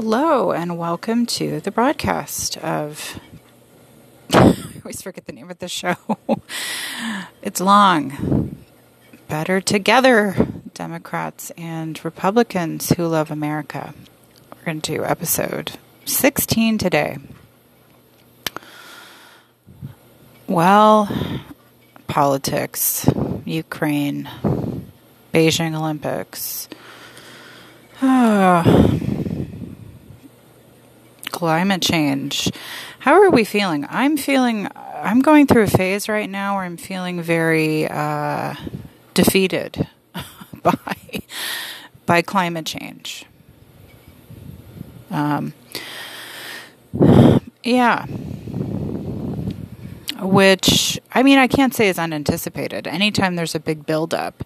Hello, and welcome to the broadcast of. I always forget the name of the show. it's long. Better Together, Democrats and Republicans who love America. We're going to do episode 16 today. Well, politics, Ukraine, Beijing Olympics. Oh, climate change. How are we feeling? I'm feeling, I'm going through a phase right now where I'm feeling very uh, defeated by, by climate change. Um, yeah. Which, I mean, I can't say is unanticipated. Anytime there's a big buildup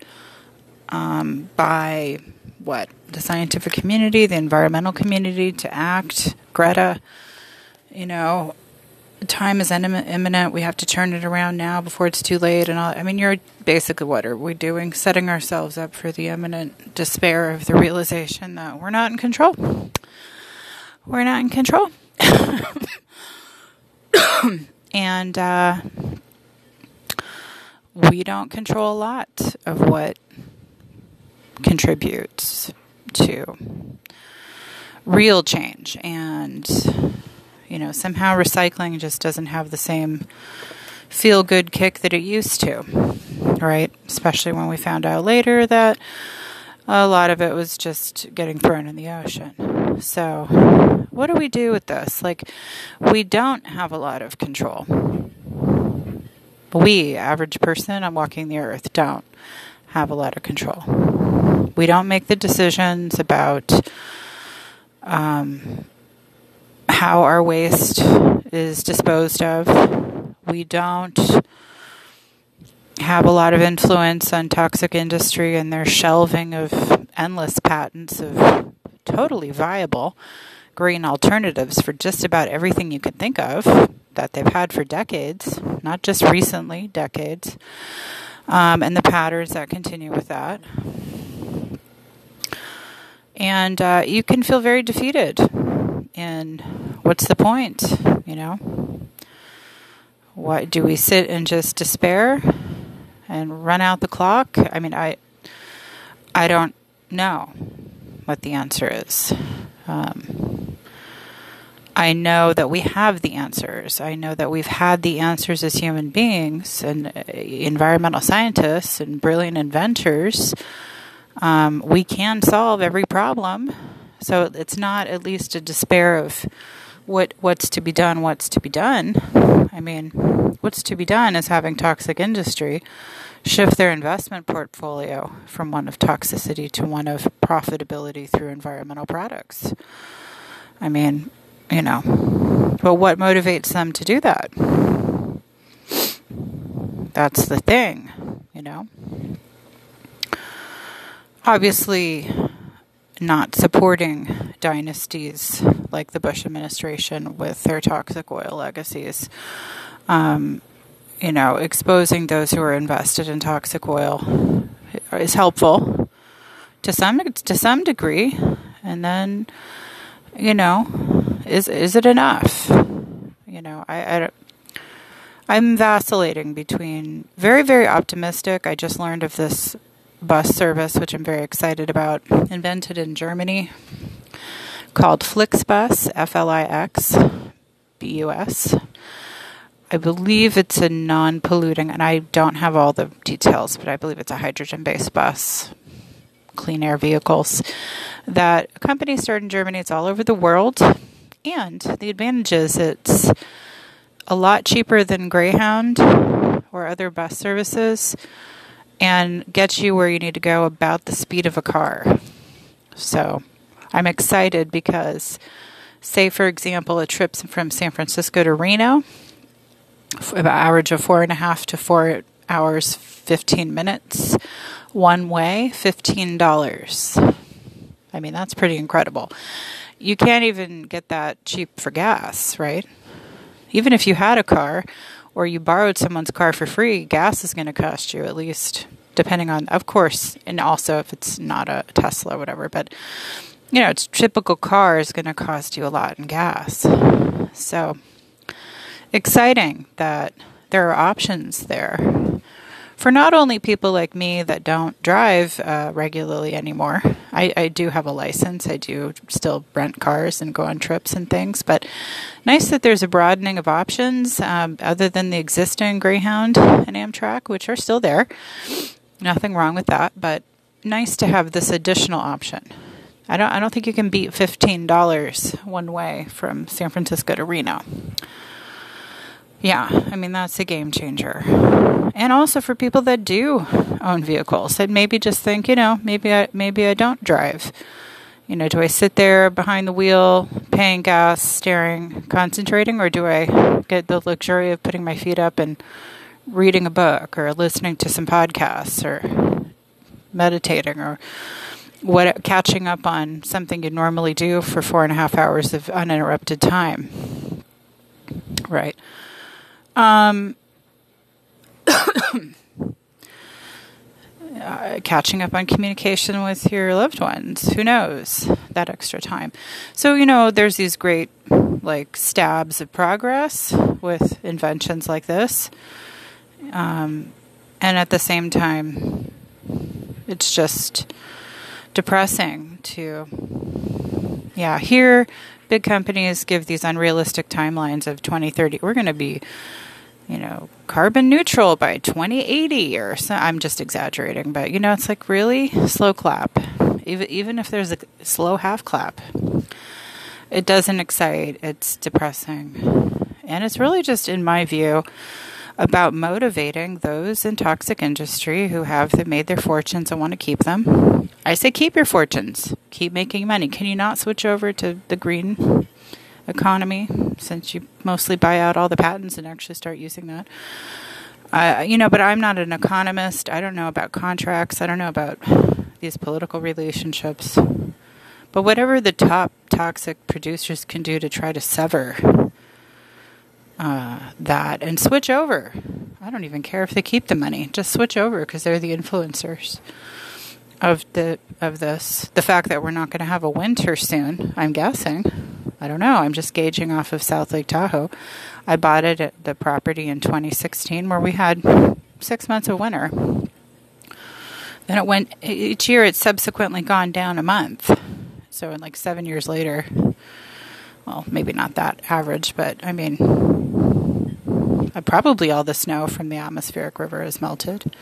um, by what? The scientific community, the environmental community to act, Greta, you know, time is imminent. We have to turn it around now before it's too late. And all. I mean, you're basically what are we doing? Setting ourselves up for the imminent despair of the realization that we're not in control. We're not in control. and uh, we don't control a lot of what contributes to real change. And you know somehow recycling just doesn't have the same feel good kick that it used to right? Especially when we found out later that a lot of it was just getting thrown in the ocean. So what do we do with this? Like we don't have a lot of control. We average person i'm walking the earth don't have a lot of control we don't make the decisions about um, how our waste is disposed of. We don't have a lot of influence on toxic industry and their shelving of endless patents of totally viable green alternatives for just about everything you could think of that they've had for decades, not just recently, decades, um, and the patterns that continue with that and uh, you can feel very defeated. And what's the point? You know, what do we sit and just despair and run out the clock? I mean, I I don't know what the answer is. Um, I know that we have the answers. I know that we've had the answers as human beings and uh, environmental scientists and brilliant inventors um, we can solve every problem. So it's not at least a despair of what what's to be done, what's to be done. I mean, what's to be done is having toxic industry shift their investment portfolio from one of toxicity to one of profitability through environmental products. I mean, you know, but what motivates them to do that? That's the thing, you know obviously not supporting dynasties like the Bush administration with their toxic oil legacies. Um, you know, exposing those who are invested in toxic oil is helpful to some to some degree, and then, you know, is is it enough? You know, I, I I'm vacillating between very very optimistic. I just learned of this bus service, which I'm very excited about, invented in Germany, called Flixbus, F L I X B U S. I believe it's a non polluting, and I don't have all the details, but I believe it's a hydrogen based bus, clean air vehicles that company started in Germany. It's all over the world. And the advantage is it's a lot cheaper than Greyhound or other bus services and get you where you need to go about the speed of a car. So I'm excited because, say, for example, a trip from San Francisco to Reno, about average of four and a half to four hours, 15 minutes, one way, $15. I mean, that's pretty incredible. You can't even get that cheap for gas, right? Even if you had a car, or you borrowed someone's car for free, gas is going to cost you at least, depending on, of course, and also if it's not a Tesla or whatever, but you know, it's typical car is going to cost you a lot in gas. So exciting that there are options there for not only people like me that don't drive uh, regularly anymore. I, I, do have a license. I do still rent cars and go on trips and things. But nice that there's a broadening of options um, other than the existing Greyhound and Amtrak, which are still there. Nothing wrong with that, but nice to have this additional option. I don't. I don't think you can beat fifteen dollars one way from San Francisco to Reno. Yeah, I mean, that's a game changer. And also for people that do own vehicles that maybe just think, you know, maybe I, maybe I don't drive. You know, do I sit there behind the wheel, paying gas, staring, concentrating, or do I get the luxury of putting my feet up and reading a book or listening to some podcasts or meditating or what catching up on something you normally do for four and a half hours of uninterrupted time? Right. Um, uh, catching up on communication with your loved ones. Who knows that extra time? So, you know, there's these great like stabs of progress with inventions like this. Um, and at the same time, it's just depressing to, yeah, here big companies give these unrealistic timelines of 2030. We're going to be, you know, carbon neutral by 2080 or so. I'm just exaggerating, but you know, it's like really slow clap. Even even if there's a slow half clap, it doesn't excite. It's depressing, and it's really just, in my view, about motivating those in toxic industry who have made their fortunes and want to keep them. I say keep your fortunes, keep making money. Can you not switch over to the green economy since you mostly buy out all the patents and actually start using that? Uh, you know, but I'm not an economist. I don't know about contracts. I don't know about these political relationships. But whatever the top toxic producers can do to try to sever uh, that and switch over. I don't even care if they keep the money. Just switch over because they're the influencers of the of this. The fact that we're not going to have a winter soon, I'm guessing. I don't know. I'm just gauging off of South Lake Tahoe. I bought it at the property in 2016 where we had six months of winter. Then it went each year. It's subsequently gone down a month. So in like seven years later, well, maybe not that average, but I mean, probably all the snow from the atmospheric river has melted.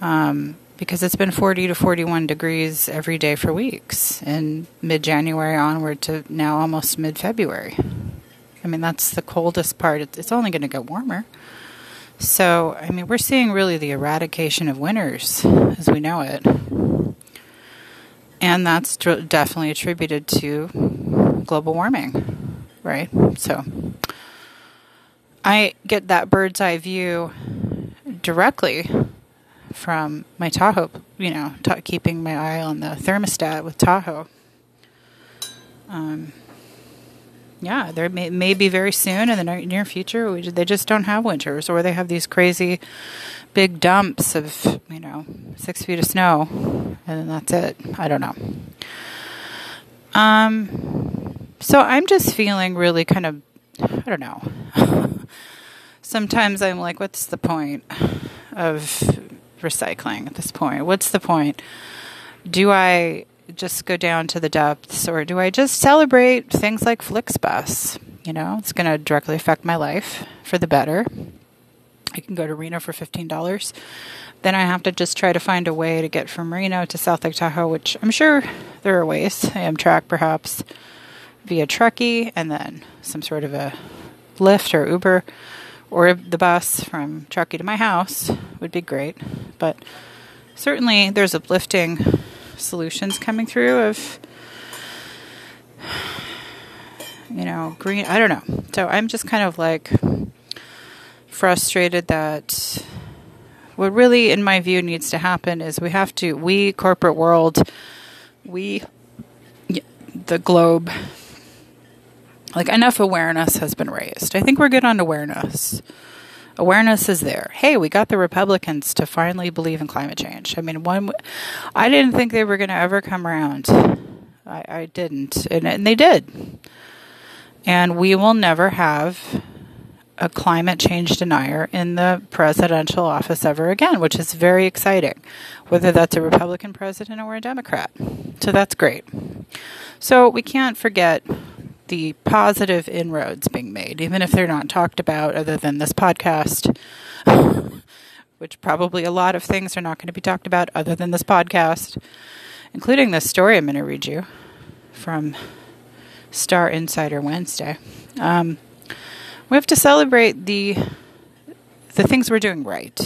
Um, because it's been 40 to 41 degrees every day for weeks, in mid January onward to now almost mid February. I mean, that's the coldest part. It's only going to get warmer. So, I mean, we're seeing really the eradication of winters as we know it. And that's definitely attributed to global warming, right? So, I get that bird's eye view directly from my Tahoe, you know, ta- keeping my eye on the thermostat with Tahoe. Um, yeah, there may, may be very soon in the near future. We, they just don't have winters, or they have these crazy big dumps of, you know, six feet of snow, and then that's it. I don't know. Um, so I'm just feeling really kind of, I don't know. Sometimes I'm like, what's the point of recycling at this point? What's the point? Do I just go down to the depths or do I just celebrate things like Flixbus? You know, it's going to directly affect my life for the better. I can go to Reno for $15. Then I have to just try to find a way to get from Reno to South Lake Tahoe, which I'm sure there are ways. Amtrak, perhaps, via Truckee, and then some sort of a Lyft or Uber or the bus from Truckee to my house would be great. But certainly there's uplifting solutions coming through of you know green i don't know so i'm just kind of like frustrated that what really in my view needs to happen is we have to we corporate world we the globe like enough awareness has been raised. I think we're good on awareness. Awareness is there. Hey, we got the Republicans to finally believe in climate change. I mean, one, I didn't think they were going to ever come around I, I didn't. And, and they did. And we will never have a climate change denier in the presidential office ever again, which is very exciting, whether that's a Republican president or a Democrat. So that's great. So we can't forget the positive inroads being made, even if they're not talked about other than this podcast, which probably a lot of things are not going to be talked about other than this podcast, including this story I'm going to read you from Star Insider Wednesday. Um, we have to celebrate the the things we're doing right.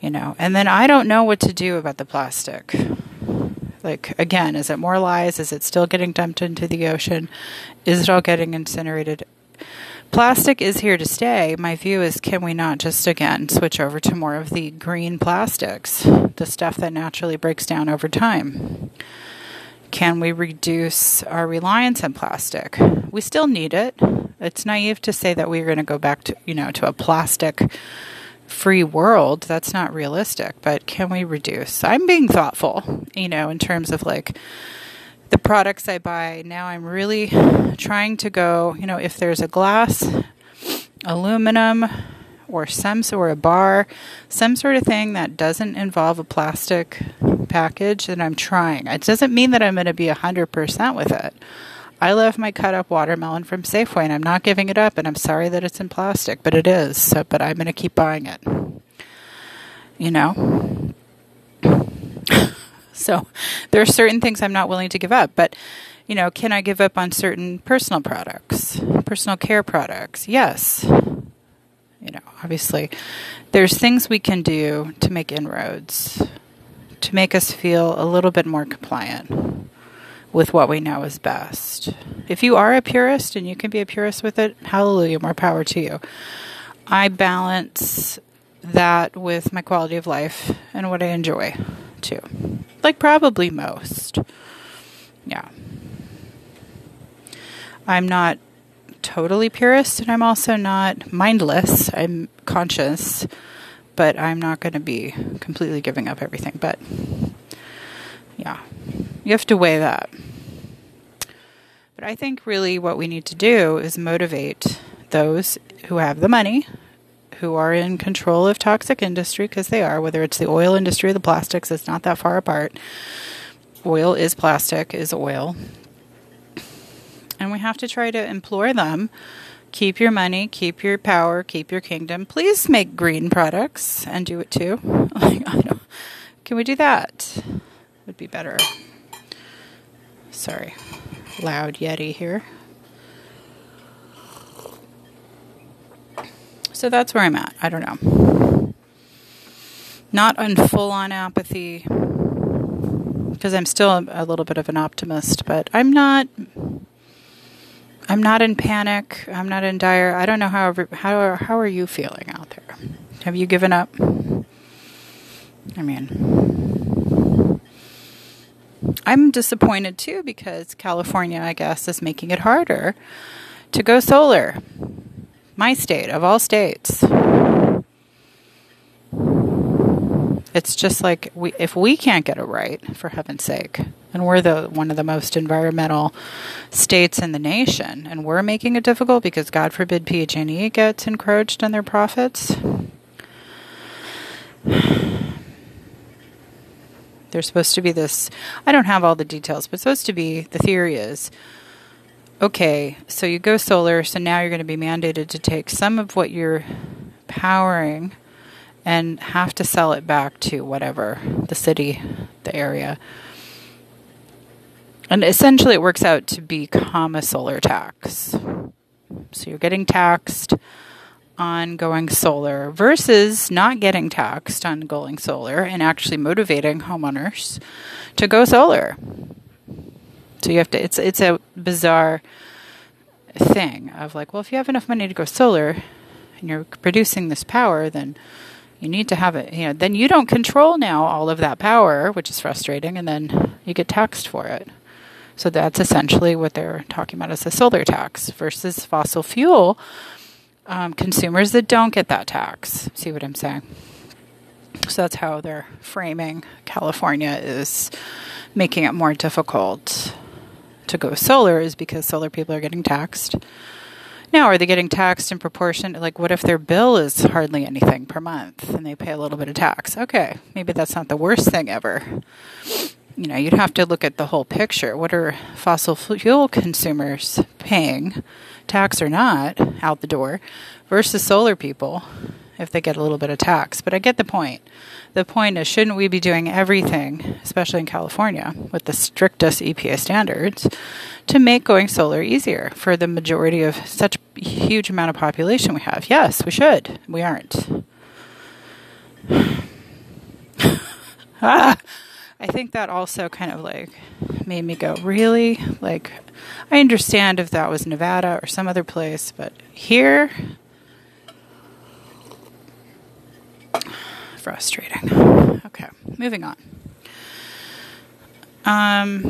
You know, and then I don't know what to do about the plastic. Like again, is it more lies? Is it still getting dumped into the ocean? Is it all getting incinerated? Plastic is here to stay. My view is can we not just again switch over to more of the green plastics, the stuff that naturally breaks down over time? Can we reduce our reliance on plastic? We still need it. It's naive to say that we're going to go back to, you know, to a plastic free world. That's not realistic, but can we reduce? I'm being thoughtful, you know, in terms of like the products I buy. Now I'm really trying to go, you know, if there's a glass, aluminum, or some sort of bar, some sort of thing that doesn't involve a plastic package, then I'm trying. It doesn't mean that I'm going to be 100% with it. I love my cut up watermelon from Safeway and I'm not giving it up and I'm sorry that it's in plastic, but it is. So, but I'm going to keep buying it. You know? so, there are certain things I'm not willing to give up, but you know, can I give up on certain personal products, personal care products? Yes you know, obviously, there's things we can do to make inroads, to make us feel a little bit more compliant with what we know is best. If you are a purist and you can be a purist with it, hallelujah, more power to you. I balance that with my quality of life and what I enjoy too. Like probably most. Yeah. I'm not totally purist, and I'm also not mindless. I'm conscious, but I'm not going to be completely giving up everything. But yeah, you have to weigh that. But I think really what we need to do is motivate those who have the money, who are in control of toxic industry, because they are, whether it's the oil industry or the plastics, it's not that far apart. Oil is plastic, is oil and we have to try to implore them keep your money, keep your power, keep your kingdom. Please make green products and do it too. Can we do that? Would be better. Sorry, loud Yeti here. So that's where I'm at. I don't know. Not on full on apathy because I'm still a little bit of an optimist, but I'm not I'm not in panic. I'm not in dire. I don't know how how how are you feeling out there? Have you given up? I mean, I'm disappointed too because California, I guess, is making it harder to go solar. My state of all states. It's just like we, if we can't get it right, for heaven's sake, and we're the one of the most environmental states in the nation, and we're making it difficult because God forbid PG&E gets encroached on their profits. There's supposed to be this. I don't have all the details, but supposed to be the theory is okay. So you go solar, so now you're going to be mandated to take some of what you're powering and have to sell it back to whatever the city, the area. And essentially, it works out to become a solar tax. So you're getting taxed on going solar versus not getting taxed on going solar and actually motivating homeowners to go solar. So you have to it's it's a bizarre thing of like, well, if you have enough money to go solar and you're producing this power, then you need to have it, you know, then you don't control now all of that power, which is frustrating, and then you get taxed for it. So that's essentially what they're talking about as a solar tax versus fossil fuel um, consumers that don't get that tax. See what I'm saying? So that's how they're framing California is making it more difficult to go solar is because solar people are getting taxed. Now, are they getting taxed in proportion? Like, what if their bill is hardly anything per month and they pay a little bit of tax? Okay, maybe that's not the worst thing ever. You know, you'd have to look at the whole picture. What are fossil fuel consumers paying, tax or not, out the door, versus solar people if they get a little bit of tax? But I get the point. The point is, shouldn't we be doing everything, especially in California, with the strictest EPA standards, to make going solar easier for the majority of such huge amount of population we have? Yes, we should. We aren't. ah, I think that also kind of like made me go, really? Like, I understand if that was Nevada or some other place, but here, frustrating. Okay, moving on. Um,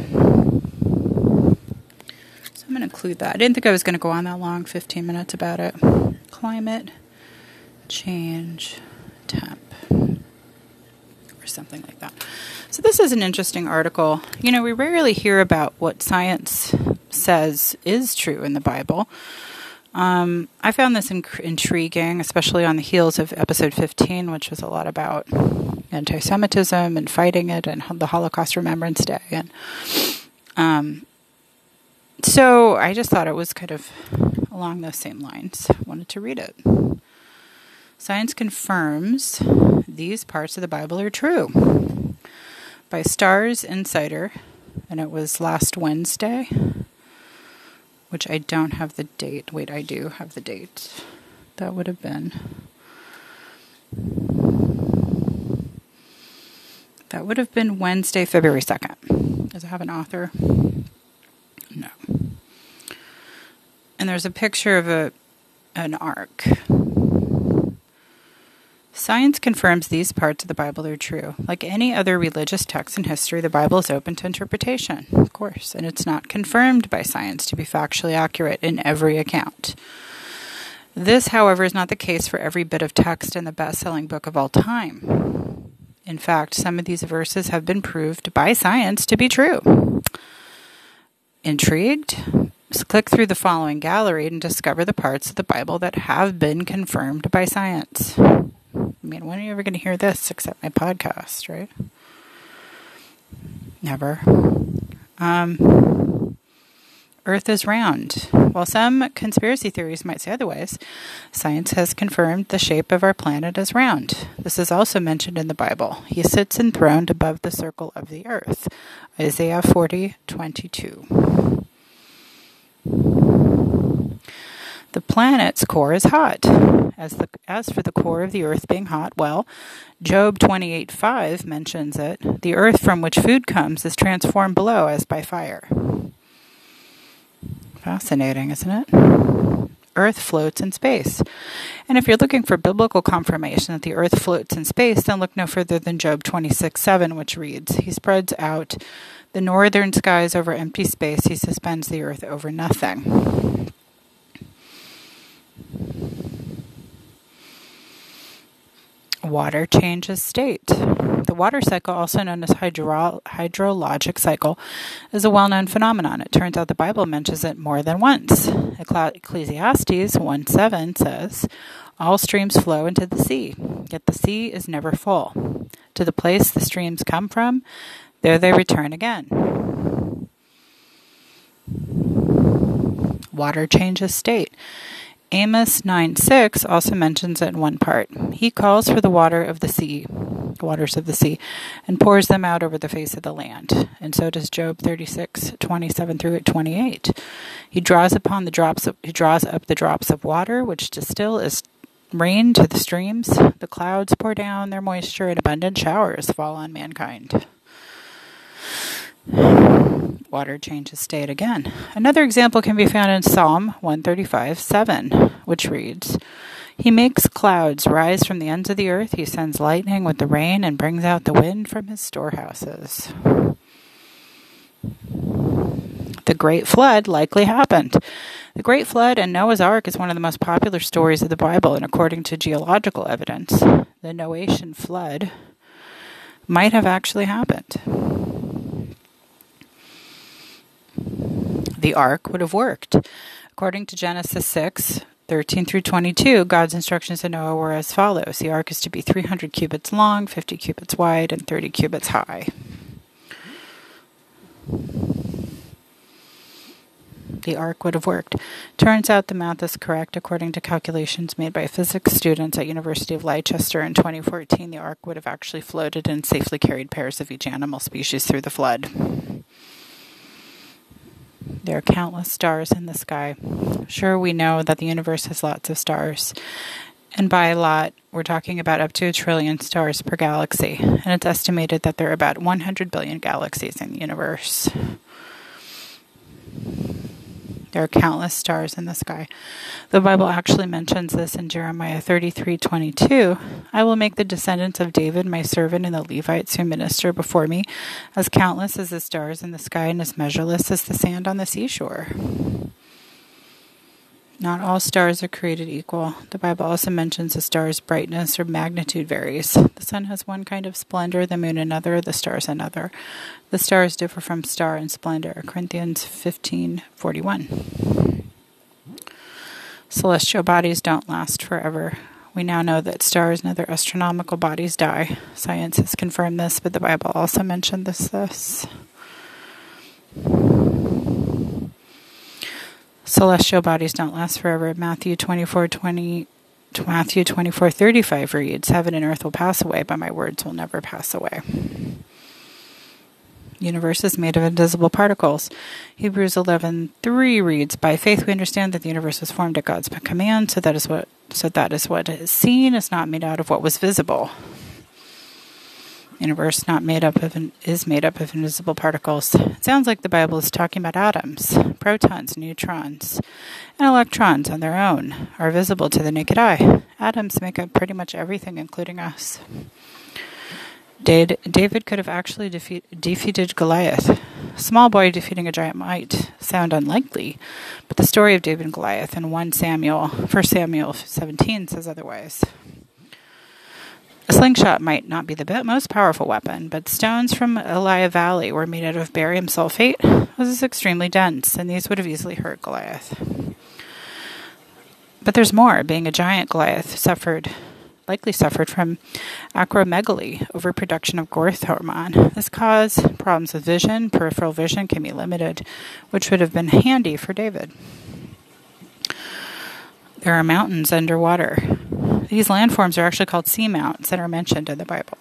so I'm going to include that. I didn't think I was going to go on that long, 15 minutes about it. Climate change temp, or something like that. So, this is an interesting article. You know, we rarely hear about what science says is true in the Bible. Um, I found this inc- intriguing, especially on the heels of episode 15, which was a lot about anti Semitism and fighting it and the Holocaust Remembrance Day. And um, so I just thought it was kind of along those same lines. I wanted to read it. Science confirms these parts of the Bible are true. By Star's Insider, and it was last Wednesday which I don't have the date. Wait, I do have the date. That would have been. That would have been Wednesday, February 2nd. Does it have an author? No. And there's a picture of a an ark Science confirms these parts of the Bible are true. Like any other religious text in history, the Bible is open to interpretation, of course, and it's not confirmed by science to be factually accurate in every account. This, however, is not the case for every bit of text in the best selling book of all time. In fact, some of these verses have been proved by science to be true. Intrigued? Click through the following gallery and discover the parts of the Bible that have been confirmed by science. I mean, when are you ever going to hear this except my podcast, right? Never. Um, Earth is round. While some conspiracy theories might say otherwise, science has confirmed the shape of our planet is round. This is also mentioned in the Bible. He sits enthroned above the circle of the earth. Isaiah 40, 22. The planet's core is hot. As, the, as for the core of the earth being hot, well, Job 28:5 mentions it. The earth from which food comes is transformed below as by fire. Fascinating, isn't it? Earth floats in space. And if you're looking for biblical confirmation that the earth floats in space, then look no further than Job 26:7, which reads, He spreads out the northern skies over empty space, he suspends the earth over nothing. Water changes state. The water cycle, also known as hydro- hydrologic cycle, is a well known phenomenon. It turns out the Bible mentions it more than once. Ecclesiastes 1 7 says, All streams flow into the sea, yet the sea is never full. To the place the streams come from, there they return again. Water changes state. Amos 9 6 also mentions it in one part. He calls for the water of the sea, waters of the sea, and pours them out over the face of the land. And so does Job 36 27 through 28. He draws upon the drops of, he draws up the drops of water, which distill as rain to the streams. The clouds pour down their moisture, and abundant showers fall on mankind water changes state again. Another example can be found in Psalm 135 7, which reads, He makes clouds rise from the ends of the earth, He sends lightning with the rain, and brings out the wind from His storehouses. The Great Flood likely happened. The Great Flood and Noah's Ark is one of the most popular stories of the Bible, and according to geological evidence, the Noachian flood might have actually happened. The ark would have worked. According to Genesis 6, 13 through 22, God's instructions to Noah were as follows The ark is to be 300 cubits long, 50 cubits wide, and 30 cubits high. The ark would have worked. Turns out the math is correct according to calculations made by physics students at University of Leicester in 2014. The ark would have actually floated and safely carried pairs of each animal species through the flood. There are countless stars in the sky. Sure, we know that the universe has lots of stars. And by a lot, we're talking about up to a trillion stars per galaxy. And it's estimated that there are about 100 billion galaxies in the universe. There are countless stars in the sky. The Bible actually mentions this in Jeremiah 33:22. I will make the descendants of David my servant and the Levites who minister before me as countless as the stars in the sky and as measureless as the sand on the seashore. Not all stars are created equal. The Bible also mentions a star's brightness or magnitude varies. The sun has one kind of splendor, the moon another, the stars another. The stars differ from star in splendor. Corinthians 15:41. Celestial bodies don't last forever. We now know that stars and other astronomical bodies die. Science has confirmed this, but the Bible also mentioned this. this. Celestial bodies don't last forever. Matthew 24 20, Matthew 24 35 reads, Heaven and earth will pass away, but my words will never pass away. universe is made of invisible particles. Hebrews 11:3 reads, "By faith we understand that the universe was formed at God's command, so that is what so that is what is seen is not made out of what was visible." Universe not made up of is made up of invisible particles. It sounds like the Bible is talking about atoms, protons, neutrons, and electrons on their own are visible to the naked eye. Atoms make up pretty much everything, including us. David could have actually defeat, defeated Goliath. Small boy defeating a giant might sound unlikely, but the story of David and Goliath in 1 Samuel, 1 Samuel 17 says otherwise. A slingshot might not be the most powerful weapon, but stones from Elah Valley were made out of barium sulfate, which is extremely dense, and these would have easily hurt Goliath. But there's more. Being a giant, Goliath suffered, likely suffered from acromegaly, overproduction of growth hormone. This caused problems with vision. Peripheral vision can be limited, which would have been handy for David. There are mountains underwater. These landforms are actually called seamounts that are mentioned in the Bible.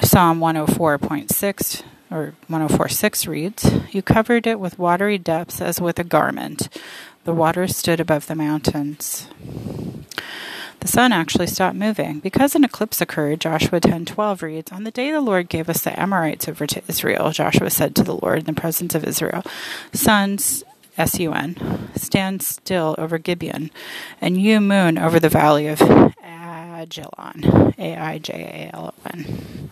Psalm 104.6 or 104.6 reads, You covered it with watery depths as with a garment. The waters stood above the mountains. The sun actually stopped moving. Because an eclipse occurred, Joshua 10:12 reads, "On the day the Lord gave us the Amorites over to Israel, Joshua said to the Lord in the presence of Israel, Suns, S U N, stand still over Gibeon, and you, moon, over the valley of Aijalon. A I J A L O N.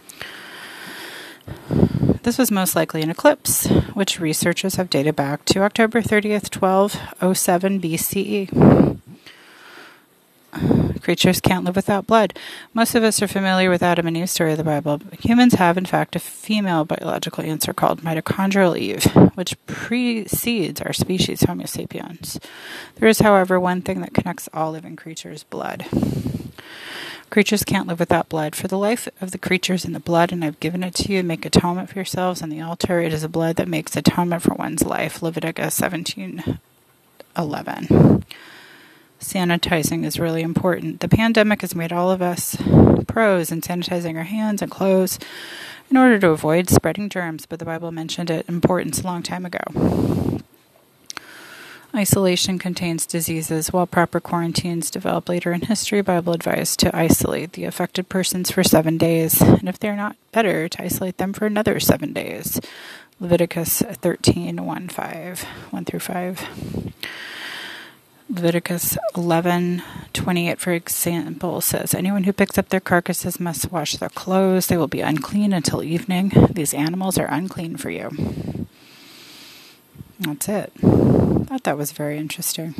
This was most likely an eclipse, which researchers have dated back to October 30th, 1207 BCE. Creatures can't live without blood. Most of us are familiar with Adam and Eve's story of the Bible. Humans have, in fact, a female biological answer called mitochondrial Eve, which precedes our species, Homo sapiens. There is, however, one thing that connects all living creatures blood. Creatures can't live without blood. For the life of the creatures in the blood, and I've given it to you, make atonement for yourselves on the altar. It is a blood that makes atonement for one's life. Leviticus 17 11 sanitizing is really important. The pandemic has made all of us pros in sanitizing our hands and clothes in order to avoid spreading germs, but the Bible mentioned its importance a long time ago. Isolation contains diseases, while proper quarantines developed later in history. Bible advised to isolate the affected persons for seven days, and if they're not better, to isolate them for another seven days. Leviticus 13 1, 5, 1 through 5. Leviticus 11:28 for example says anyone who picks up their carcasses must wash their clothes they will be unclean until evening these animals are unclean for you That's it. I thought that was very interesting.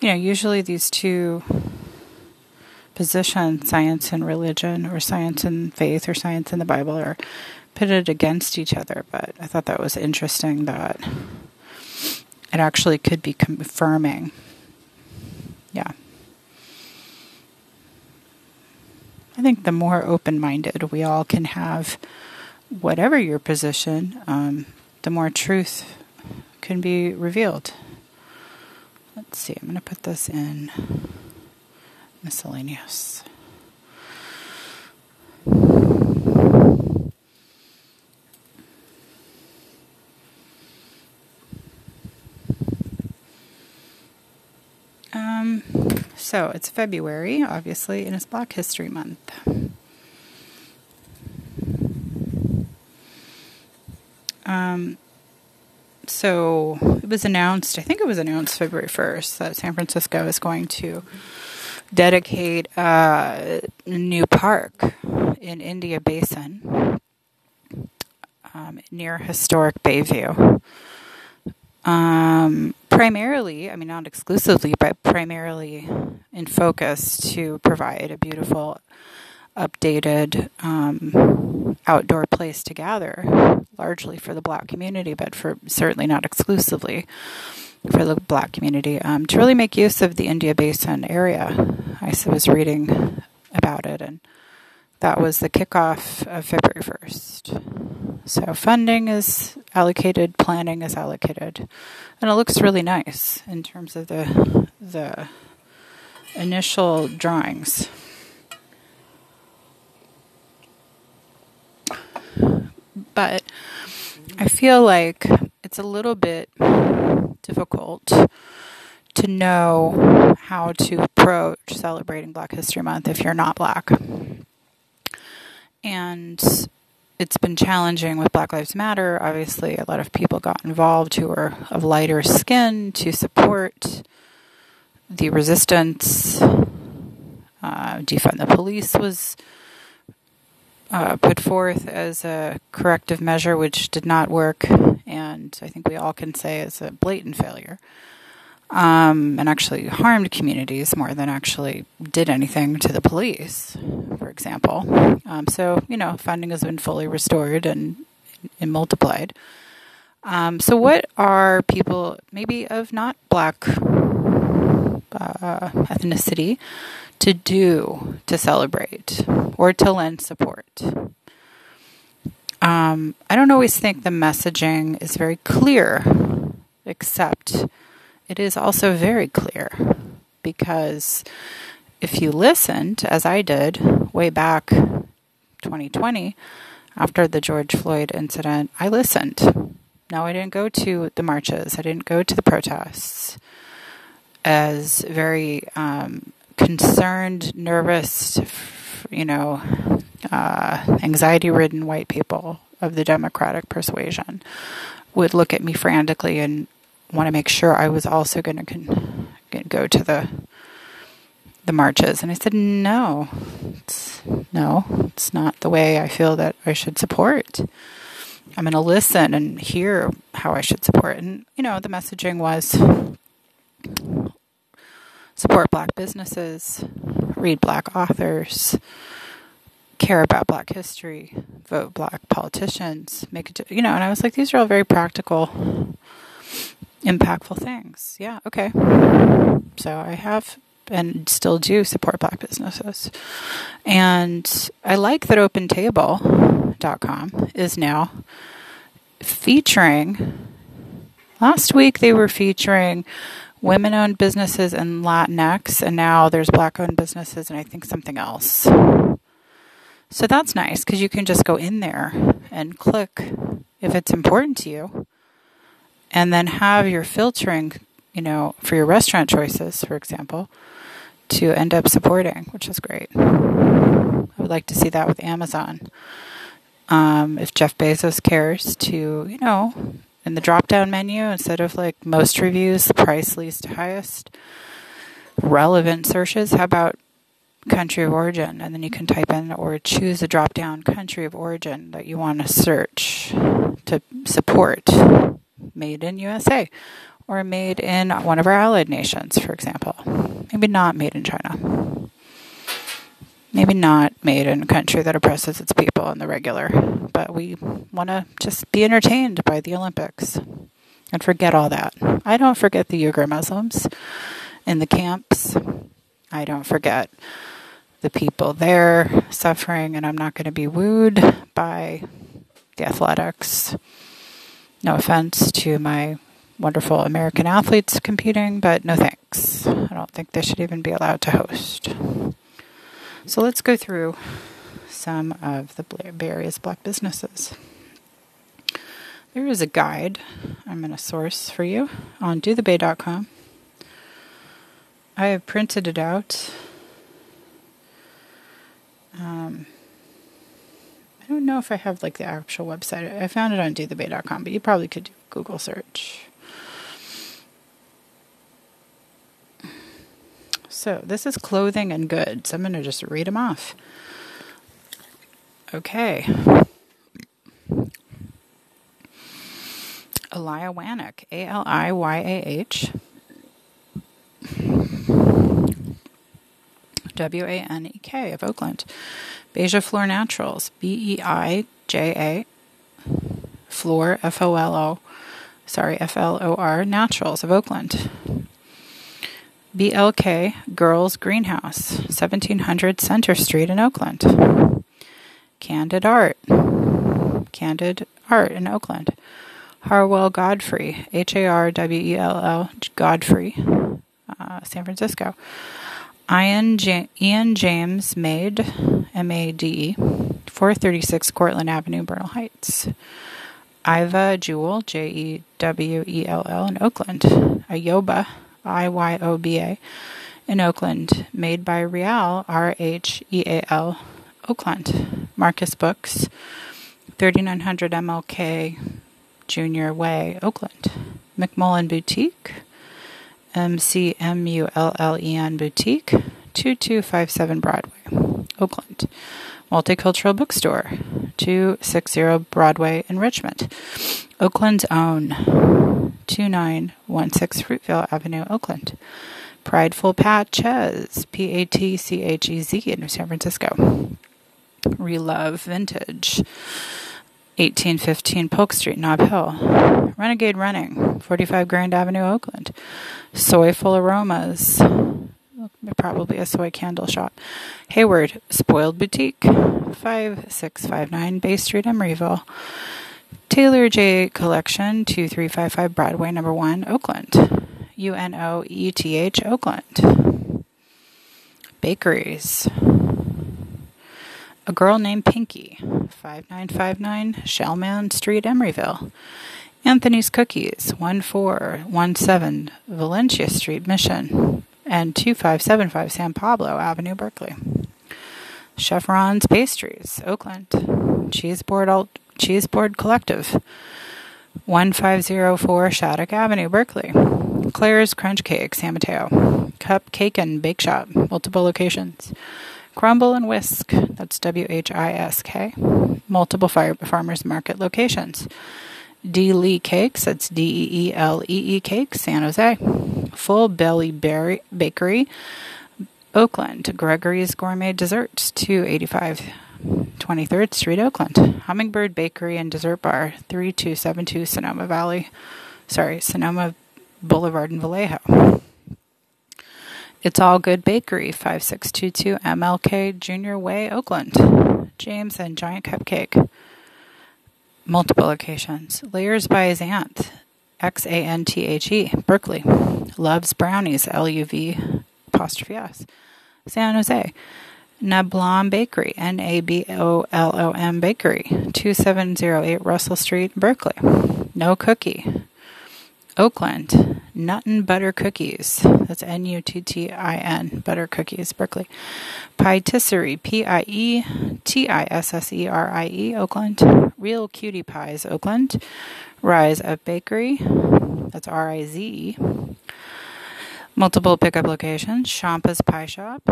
You know, usually these two positions, science and religion, or science and faith, or science and the Bible, are pitted against each other. But I thought that was interesting that it actually could be confirming. Yeah. I think the more open minded we all can have, whatever your position, um, the more truth can be revealed. Let's see, I'm going to put this in miscellaneous. Um, so it's February, obviously, and it's Black History Month. Um, so it was announced, I think it was announced February 1st, that San Francisco is going to dedicate a new park in India Basin um, near historic Bayview. Um, primarily, I mean, not exclusively, but primarily in focus to provide a beautiful, updated um, outdoor place to gather, largely for the black community, but for certainly not exclusively for the black community, um, to really make use of the India Basin area. I was reading about it, and that was the kickoff of February 1st. So funding is allocated, planning is allocated, and it looks really nice in terms of the the initial drawings. But I feel like it's a little bit difficult to know how to approach celebrating Black History Month if you're not black. And it's been challenging with Black Lives Matter. Obviously, a lot of people got involved who are of lighter skin to support the resistance. Uh, defund the police was uh, put forth as a corrective measure, which did not work, and I think we all can say is a blatant failure. Um, and actually harmed communities more than actually did anything to the police, for example. Um, so, you know, funding has been fully restored and, and multiplied. Um, so, what are people, maybe of not black uh, ethnicity, to do to celebrate or to lend support. Um, I don't always think the messaging is very clear, except it is also very clear because if you listened, as I did way back 2020 after the George Floyd incident, I listened. Now, I didn't go to the marches, I didn't go to the protests as very um, concerned, nervous, you know, uh, anxiety ridden white people of the Democratic persuasion would look at me frantically and want to make sure I was also going to con- go to the the marches. And I said no it's, no it's not the way I feel that I should support. I'm going to listen and hear how I should support. And you know the messaging was support black businesses, read black authors, care about black history, vote black politicians, make it, you know, and I was like, these are all very practical, impactful things. Yeah, okay. So I have and still do support black businesses. And I like that opentable.com is now featuring last week they were featuring women owned businesses and Latinx, and now there's black owned businesses and I think something else. So that's nice because you can just go in there and click if it's important to you, and then have your filtering, you know, for your restaurant choices, for example, to end up supporting, which is great. I would like to see that with Amazon. Um, if Jeff Bezos cares to, you know, in the drop down menu instead of like most reviews, price least to highest, relevant searches. How about country of origin? And then you can type in or choose a drop down country of origin that you want to search to support made in USA or made in one of our allied nations, for example. Maybe not made in China. Maybe not made in a country that oppresses its people on the regular, but we want to just be entertained by the Olympics and forget all that. I don't forget the Uyghur Muslims in the camps. I don't forget the people there suffering, and I'm not going to be wooed by the athletics. No offense to my wonderful American athletes competing, but no thanks. I don't think they should even be allowed to host. So let's go through some of the various black businesses. There is a guide I'm going to source for you on dothebay.com. I have printed it out. Um, I don't know if I have like the actual website. I found it on dothebay.com, but you probably could do Google search. So this is clothing and goods. I'm going to just read them off. Okay. Aliyah Wanek, A L I Y A H. W A N E K of Oakland. Beija Flor Naturals, B E I J A, Flor, F O L O, sorry, F L O R, Naturals of Oakland. BLK Girls Greenhouse, 1700 Center Street in Oakland. Candid Art, Candid Art in Oakland. Harwell Godfrey, H A R W E L L Godfrey, uh, San Francisco. Ian, J- Ian James Made, M A D E, 436 Cortland Avenue, Bernal Heights. Iva Jewell, J E W E L L, in Oakland. Iyoba, I Y O B A, in Oakland. Made by Rheal, R H E A L, Oakland. Marcus Books, 3900 MLK Junior Way, Oakland. McMullen Boutique, M C M U L L E N Boutique, 2257 Broadway, Oakland. Multicultural Bookstore, 260 Broadway in Richmond. Oakland's own, 2916 Fruitvale Avenue, Oakland. Prideful Patchez, P A T C H E Z in San Francisco. Relove Vintage, 1815 Polk Street, Nob Hill. Renegade Running, 45 Grand Avenue, Oakland. Soyful Aromas, probably a soy candle shop. Hayward, Spoiled Boutique, 5659 Bay Street, Emeryville. Taylor J Collection, 2355 Broadway, number 1, Oakland. U N O E T H, Oakland. Bakeries. A Girl Named Pinky, 5959 Shellmound Street, Emeryville. Anthony's Cookies, 1417 Valencia Street, Mission, and 2575 San Pablo Avenue, Berkeley. Chef Ron's Pastries, Oakland. Cheeseboard, Alt- Cheeseboard Collective, 1504 Shattuck Avenue, Berkeley. Claire's Crunch Cake, San Mateo. Cupcake and Bake Shop, multiple locations. Crumble and Whisk, that's W H I S K, multiple fire, farmers market locations. DeeLee Cakes, that's D E E L E E Cakes, San Jose. Full Belly Berry Bakery, Oakland. Gregory's Gourmet Desserts, 285 23rd Street, Oakland. Hummingbird Bakery and Dessert Bar, 3272 Sonoma Valley, sorry, Sonoma Boulevard in Vallejo. It's All Good Bakery, 5622 MLK Junior Way, Oakland. James and Giant Cupcake. Multiple locations. Layers by Xanthe, X A N T H E, Berkeley. Luv's Brownies, L U V apostrophe S, San Jose. Nabolom Bakery, N A B O L O M Bakery, 2708 Russell Street, Berkeley. No Cookie, Oakland. Nuttin Butter Cookies. That's N U T T I N. Butter Cookies, Berkeley. Pietisserie. P I E T I S S E R I E, Oakland. Real Cutie Pies, Oakland. Rise Up Bakery. That's R I Z. Multiple pickup locations. Shampa's Pie Shop.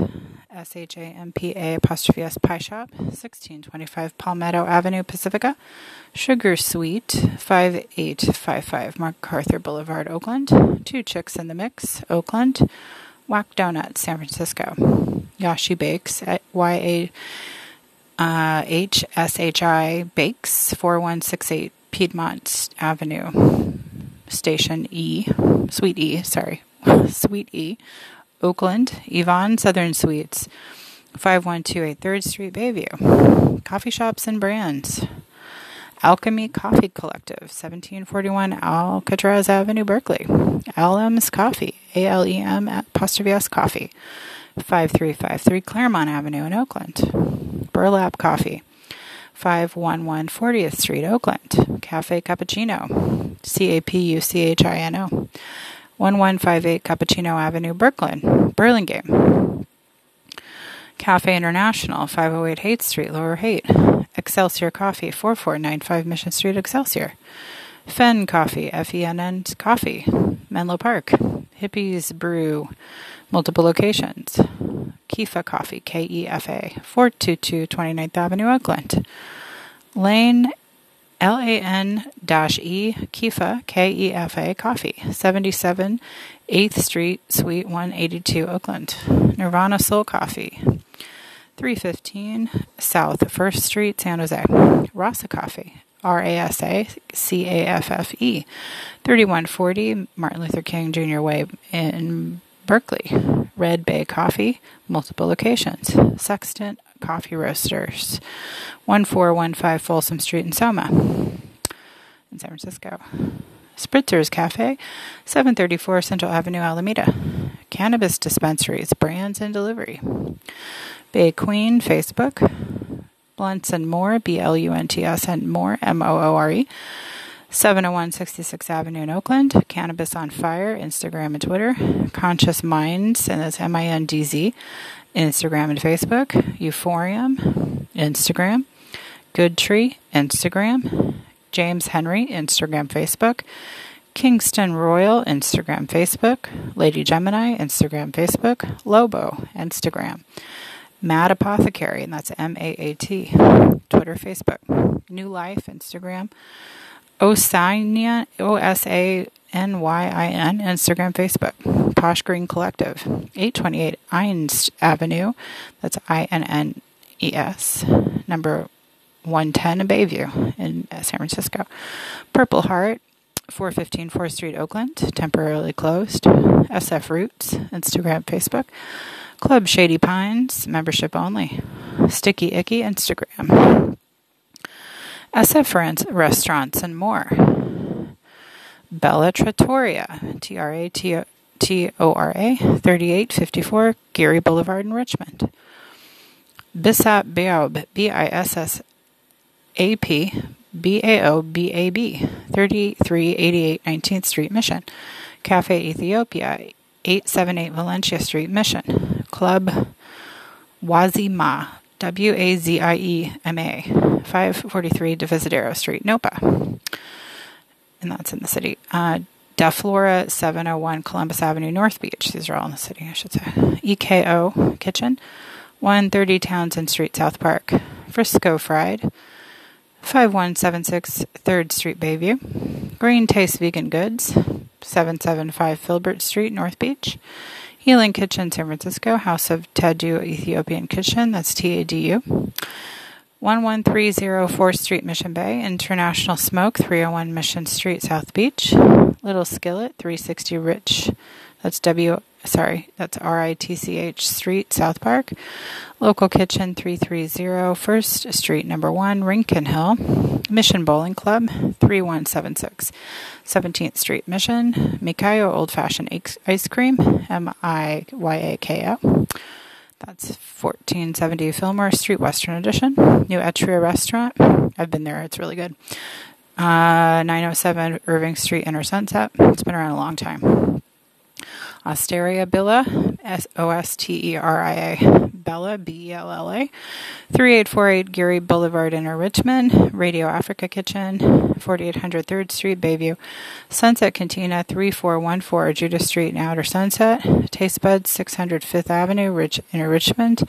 S H A M P A apostrophe S Pie Shop, 1625 Palmetto Avenue, Pacifica. Sugar Sweet, 5855 MacArthur Boulevard, Oakland. Two Chicks in the Mix, Oakland. Whack Donuts, San Francisco. Yashi Bakes at Y A uh, H S H I Bakes, 4168 Piedmont Avenue, Station E, Suite E, sorry, Suite E, Oakland, Yvonne Southern Sweets, 5128 3rd Street, Bayview. Coffee shops and brands. Alchemy Coffee Collective, 1741 Alcatraz Avenue, Berkeley. Alem's Coffee, A L E M apostrophe S Coffee, 5353 Claremont Avenue in Oakland. Burlap Coffee, 511 40th Street, Oakland. Cafe Capuchino, C A P U C H I N O. 1158 Capuchino Avenue, Brooklyn, Burlingame. Cafe International, 508 Haight Street, Lower Haight. Excelsior Coffee, 4495 Mission Street, Excelsior. Fenn Coffee, F E N N Coffee, Menlo Park. Hippies Brew, multiple locations. Kefa Coffee, K E F A, 422 29th Avenue, Oakland. Lane L A N E Kefa K E F A Coffee, 77 8th Street, Suite 182, Oakland. Nirvana Soul Coffee, 315 South 1st Street, San Jose. Rasa Coffee, R A S A C A F F E, 3140 Martin Luther King Jr. Way in Berkeley. Red Bay Coffee, multiple locations. Sextant Coffee Roasters, 1415 Folsom Street in Soma, in San Francisco. Spritzer's Cafe, 734 Central Avenue, Alameda. Cannabis dispensaries, brands and delivery. Bay Queen, Facebook. Blunts and Moore, B L U N T S and Moore, M O O R E. 701 66th Avenue in Oakland. Cannabis on Fire, Instagram and Twitter. Conscious Mindz, and that's M I N D Z, Instagram and Facebook. Euphorium, Instagram. Good Tree, Instagram. James Henry, Instagram, Facebook. Kingston Royal, Instagram, Facebook. Lady Gemini, Instagram, Facebook. Lobo, Instagram. Maat Apothecary, and that's M A A T, Twitter, Facebook. New Life, Instagram. Osanyin, O S A N Y I N, Instagram, Facebook. Posh Green Collective, 828 Innes Avenue, that's I N N E S, number 110 in Bayview in San Francisco. Purple Heart, 415 4th Street, Oakland, temporarily closed. SF Roots, Instagram, Facebook. Club Shady Pines, membership only. Sticky Icky, Instagram. SF Friends, Restaurants and more. Bella Trattoria, T R A T O R A, 3854 Geary Boulevard in Richmond. Bissap Baobab, B I S S A P B A O B A B, 3388 19th Street, Mission. Cafe Ethiopia, 878 Valencia Street, Mission. Club Waziema, W A Z I E M A, 543 Divisadero Street, Nopa. And that's in the city. Uh, Deflora, 701 Columbus Avenue, North Beach. These are all in the city, I should say. EKO Kitchen, 130 Townsend Street, South Park. Frisco Fried, 5176 3rd Street, Bayview. Green Taste Vegan Goods, 775 Filbert Street, North Beach. Healing Kitchen, San Francisco, House of Tadu Ethiopian Kitchen, that's T A D U. 1130 4th Street, Mission Bay. International Smoke, 301 Mission Street, South Beach. Little Skillet, 360 Ritch, that's W, sorry, that's R I T C H Street, South Park. Local Kitchen, 330 First Street, number 1, Rincon Hill. Mission Bowling Club, 3176 17th Street, Mission. Miyako Old Fashioned Ice Cream, M I Y A K O. That's 1470 Fillmore Street, Western Addition. New Etria Restaurant. I've been there, it's really good. Uh, 907 Irving Street, Inner Sunset. It's been around a long time. Osteria Billa, S O S T E R I A Bella, B E L L A, 3848 Geary Boulevard, Inner Richmond, Radio Africa Kitchen, 4800 3rd Street, Bayview, Sunset Cantina, 3414 Judah Street in Outer Sunset, Taste Buds, 600 Fifth Avenue, Rich, Inner Richmond,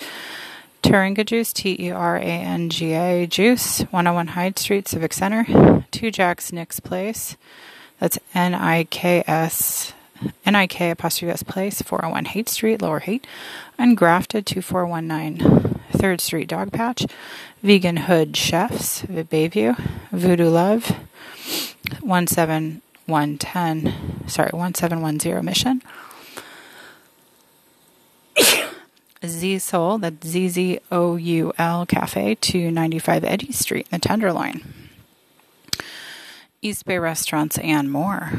Teranga Juice, T E R A N G A Juice, 101 Hyde Street, Civic Center, 2 Jacks Nik's Place, that's N I K S. NIK apostrophe S Place, 401 Haight Street, Lower Haight, Ungrafted, 2419 3rd Street Dog Patch, Vegan Hood Chefs, Bayview, Voodoo Love, 17110, sorry, 1710 Mission, Z Soul, that's Z Z O U L Cafe, 295 Eddy Street in the Tenderloin. East Bay Restaurants and more.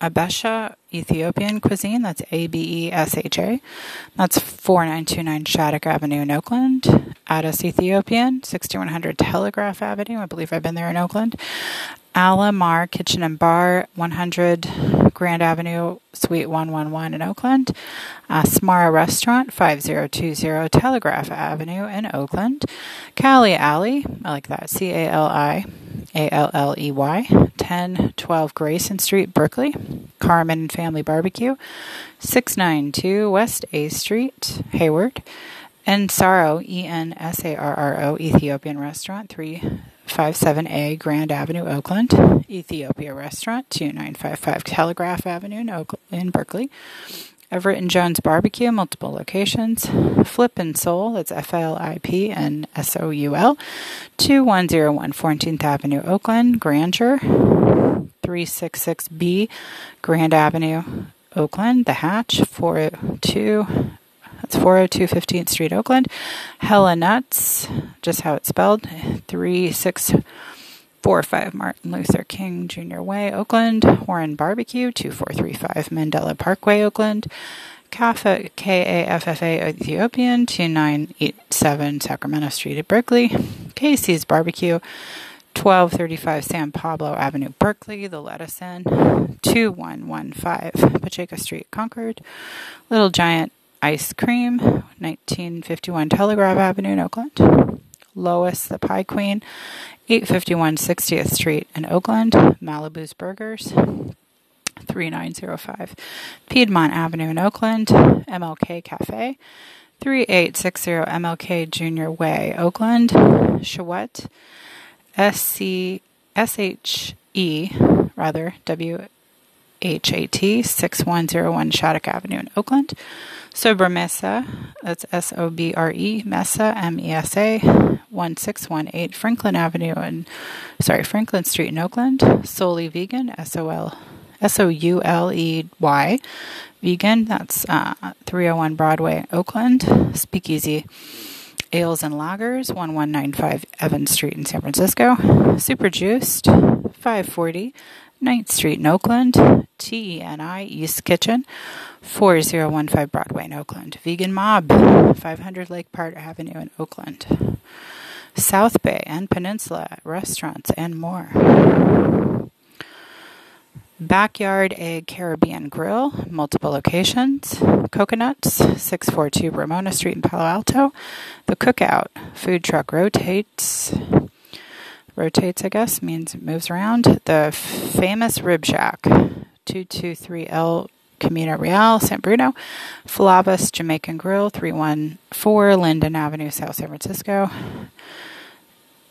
Abesha Ethiopian Cuisine, that's A B E S H A. That's 4929 Shattuck Avenue in Oakland. Addis Ethiopian, 6100 Telegraph Avenue. I believe I've been there in Oakland. Alamar Kitchen and Bar, 100 Grand Avenue, Suite 111 in Oakland. Uh, Asmara Restaurant, 5020 Telegraph Avenue in Oakland. Cali Alley, I like that, C A L I A L L E Y, 1012 Grayson Street, Berkeley. Carmen Family Barbecue, 692 West A Street, Hayward. Ensaro, E N S A R R O, Ethiopian Restaurant, 357A Grand Avenue, Oakland. Ethiopia Restaurant, 2955 Telegraph Avenue in, Oak- in Berkeley. Everett and Jones Barbecue, multiple locations. Flip and Soul, that's F L I P and S O U L, 2101 14th Avenue, Oakland. Grandeur, 366B Grand Avenue, Oakland. The Hatch, 402. That's 402 15th Street, Oakland. Hella Nuts, just how it's spelled, 3645 Martin Luther King Jr. Way, Oakland. Warren Barbecue, 2435 Mandela Parkway, Oakland. Kaffa, K-A-F-F-A Ethiopian, 2987 Sacramento Street at Berkeley. Casey's Barbecue, 1235 San Pablo Avenue, Berkeley, The Lettuce Inn, 2115 Pacheco Street, Concord. Little Giant Ice Cream, 1951 Telegraph Avenue in Oakland. Lois, the Pie Queen, 851 60th Street in Oakland. Malibu's Burgers, 3905 Piedmont Avenue in Oakland. MLK Cafe, 3860 MLK Junior Way, Oakland. Chouette, S C S H E, rather, W H A T, 6101 Shattuck Avenue in Oakland. Sobremesa, that's S O B R E, Mesa, M E S A, 1618 Franklin Avenue and, sorry, Franklin Street in Oakland. Souley Vegan, S O L S O U L E Y, vegan. That's uh, 301 Broadway, Oakland. Speakeasy Ales and Lagers, 1195 Evans Street in San Francisco. Super Juiced, 540 9th Street in Oakland. T E N I East Kitchen, 4015 Broadway in Oakland. Vegan Mob, 500 Lake Park Avenue in Oakland. South Bay and Peninsula restaurants and more. Backyard Egg Caribbean Grill, multiple locations. Coconuts, 642 Ramona Street in Palo Alto. The Cookout, food truck rotates. Rotates, I guess, means it moves around. The famous Rib Shack, 223 El Camino Real, San Bruno. Flavas Jamaican Grill, 314 Linden Avenue, South San Francisco.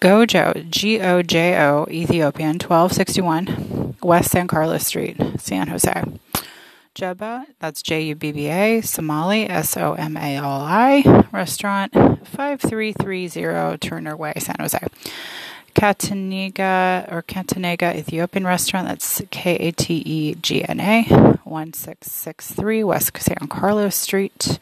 Gojo, G O J O, Ethiopian, 1261 West San Carlos Street, San Jose. Jubba, that's J U B B A, Somali, S O M A L I, restaurant, 5330 Turner Way, San Jose. Kataniga or Katanega Ethiopian restaurant, that's K A T E G N A, 1663 West San Carlos Street,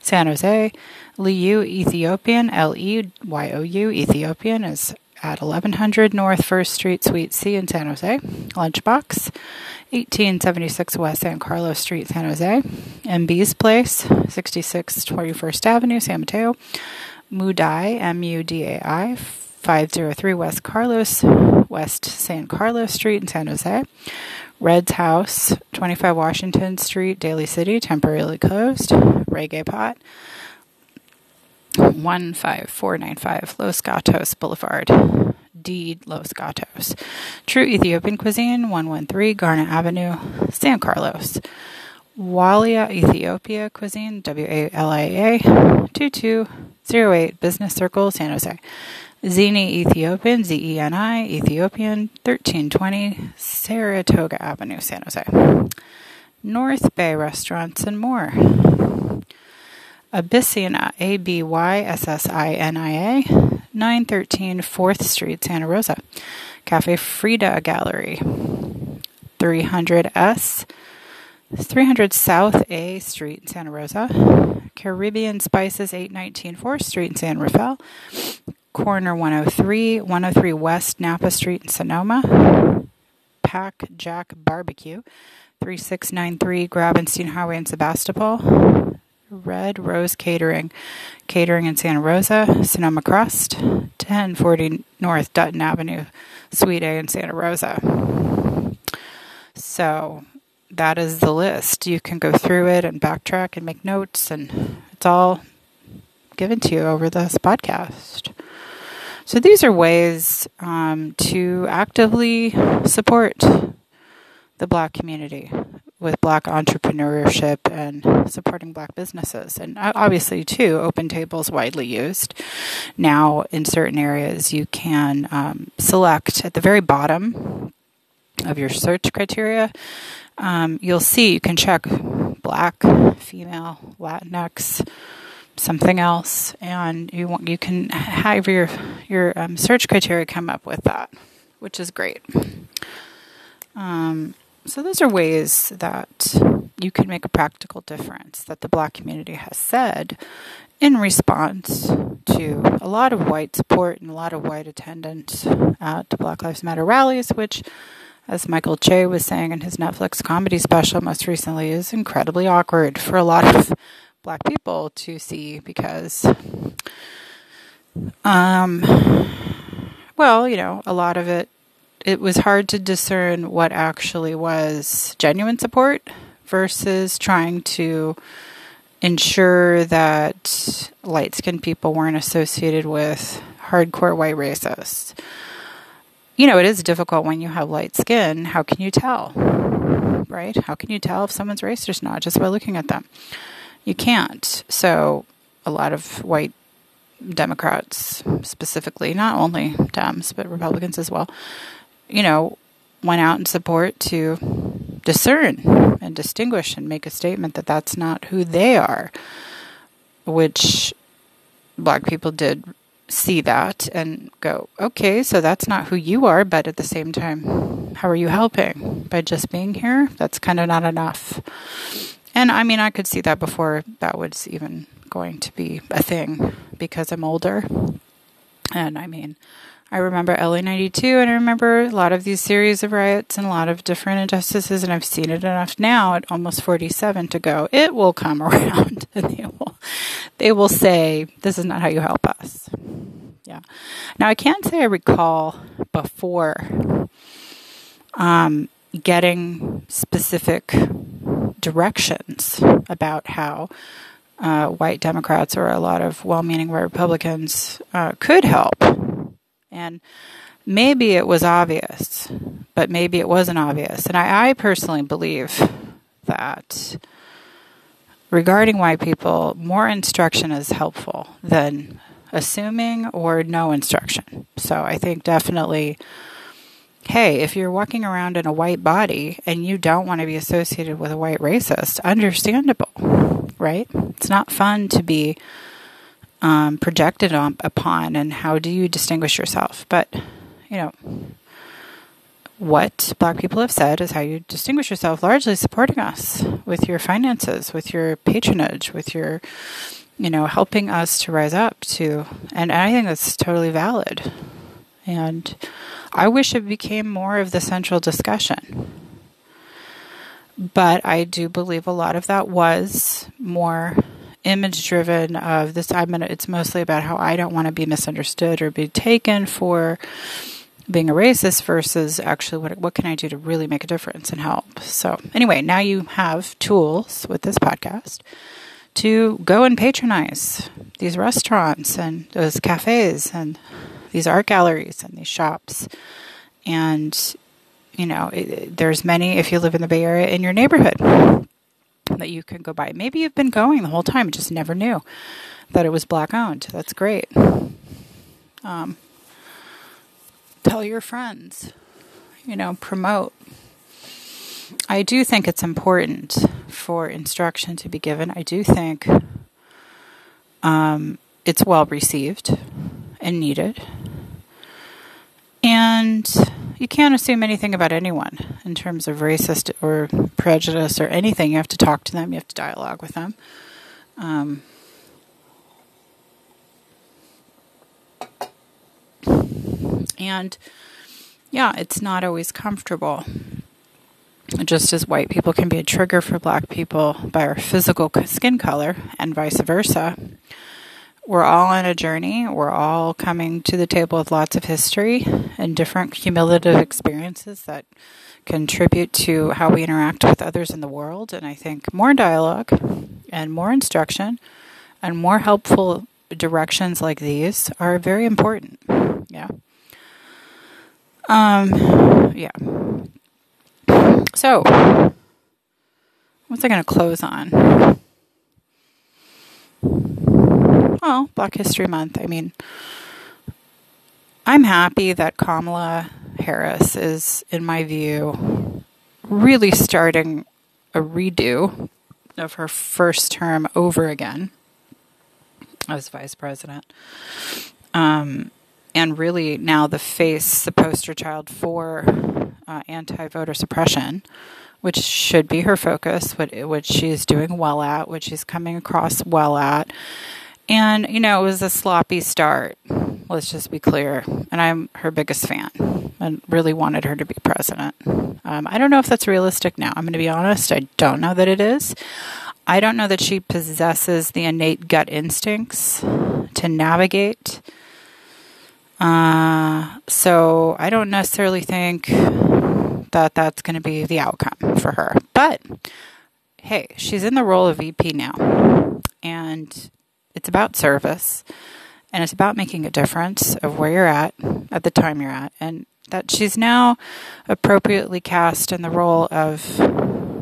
San Jose. Leyou Ethiopian, L E Y O U Ethiopian is at 1100 North 1st Street, Suite C in San Jose. Lunchbox, 1876 West San Carlos Street, San Jose. MB's Place, 66 21st Avenue, San Mateo. Mudai, M U D A I, 503 West Carlos, West San Carlos Street in San Jose. Red's House, 25 Washington Street, Daly City, temporarily closed. Reggae Pot, 15495 Los Gatos Boulevard, D. Los Gatos. True Ethiopian Cuisine, 113 Garnet Avenue, San Carlos. Walia Ethiopia Cuisine, W A L I A, 2208 Business Circle, San Jose. Zeni Ethiopian, Z E N I, Ethiopian, 1320 Saratoga Avenue, San Jose. North Bay Restaurants and more. Abyssinia, A B Y S S I N I A, 913 4th Street, Santa Rosa. Cafe Frida Gallery, 300S, 300 South A Street, Santa Rosa. Caribbean Spices, 819 4th Street San Rafael. Corner 103, 103 West Napa Street in Sonoma. Pack Jack Barbecue, 3693 Gravenstein Highway in Sebastopol. Red Rose Catering, catering in Santa Rosa, Sonoma Crust, 1040 North Dutton Avenue, Suite A in Santa Rosa. So that is the list. You can go through it and backtrack and make notes, and it's all given to you over this podcast. So these are ways um, to actively support the black community with black entrepreneurship and supporting black businesses. And obviously, too, Open Table is widely used. Now, in certain areas, you can um, select at the very bottom of your search criteria. Um, you'll see you can check black, female, Latinx, something else, and you want you can have your your um, search criteria come up with that, which is great. Um, so, those are ways that you can make a practical difference that the black community has said in response to a lot of white support and a lot of white attendance at Black Lives Matter rallies, which, as Michael Che was saying in his Netflix comedy special most recently, is incredibly awkward for a lot of black people to see because, um, well, you know, a lot of it it was hard to discern what actually was genuine support versus trying to ensure that light skinned people weren't associated with hardcore white racists. You know, it is difficult when you have light skin. How can you tell? Right? How can you tell if someone's racist or not just by looking at them? You can't. So, a lot of white Democrats, specifically, not only Dems, but Republicans as well, you know, went out in support to discern and distinguish and make a statement that that's not who they are, which black people did see that and go, okay, so that's not who you are, but at the same time, how are you helping? By just being here? That's kind of not enough. And I mean, I could see that before that was even going to be a thing because I'm older. And I mean, I remember LA 92 and I remember a lot of these series of riots and a lot of different injustices and I've seen it enough now at almost 47 to go it will come around and they will they will say this is not how you help us. Yeah. Now I can't say I recall before um, getting specific directions about how uh, white Democrats or a lot of well meaning Republicans uh, could help and maybe it was obvious, but maybe it wasn't obvious. And I, I personally believe that regarding white people, more instruction is helpful than assuming or no instruction. So I think definitely, hey, if you're walking around in a white body and you don't want to be associated with a white racist, understandable, right? It's not fun to be um, projected on, upon, and how do you distinguish yourself? But, you know, what black people have said is how you distinguish yourself, largely supporting us with your finances, with your patronage, with your, you know, helping us to rise up to. And I think that's totally valid. And I wish it became more of the central discussion. But I do believe a lot of that was more image driven of this i'm gonna it's mostly about how i don't want to be misunderstood or be taken for being a racist versus actually what what can i do to really make a difference and help so anyway now you have tools with this podcast to go and patronize these restaurants and those cafes and these art galleries and these shops. And, you know, it, there's many, if you live in the Bay Area, in your neighborhood that you can go by. Maybe you've been going the whole time, just never knew that it was black owned. That's great. Um, tell your friends, you know, promote. I do think it's important for instruction to be given. I do think um, it's well received and needed. And you can't assume anything about anyone in terms of racist or prejudice or anything. You have to talk to them, you have to dialogue with them. Um, and yeah, it's not always comfortable. Just as white people can be a trigger for black people by our physical skin color and vice versa, we're all on a journey. We're all coming to the table with lots of history and different cumulative experiences that contribute to how we interact with others in the world. And I think more dialogue and more instruction and more helpful directions like these are very important. Yeah. Um, yeah. So, what's I going to close on? Well, Black History Month. I mean, I'm happy that Kamala Harris is, in my view, really starting a redo of her first term over again as vice president. Um, and really now the face, the poster child for uh, anti voter suppression, which should be her focus, what which she's doing well at, which she's coming across well at. And, you know, it was a sloppy start. Let's just be clear. And I'm her biggest fan and really wanted her to be president. Um, I don't know if that's realistic now. I'm going to be honest. I don't know that it is. I don't know that she possesses the innate gut instincts to navigate. Uh, so I don't necessarily think that that's going to be the outcome for her. But hey, she's in the role of VP now. And it's about service and it's about making a difference of where you're at at the time you're at and that she's now appropriately cast in the role of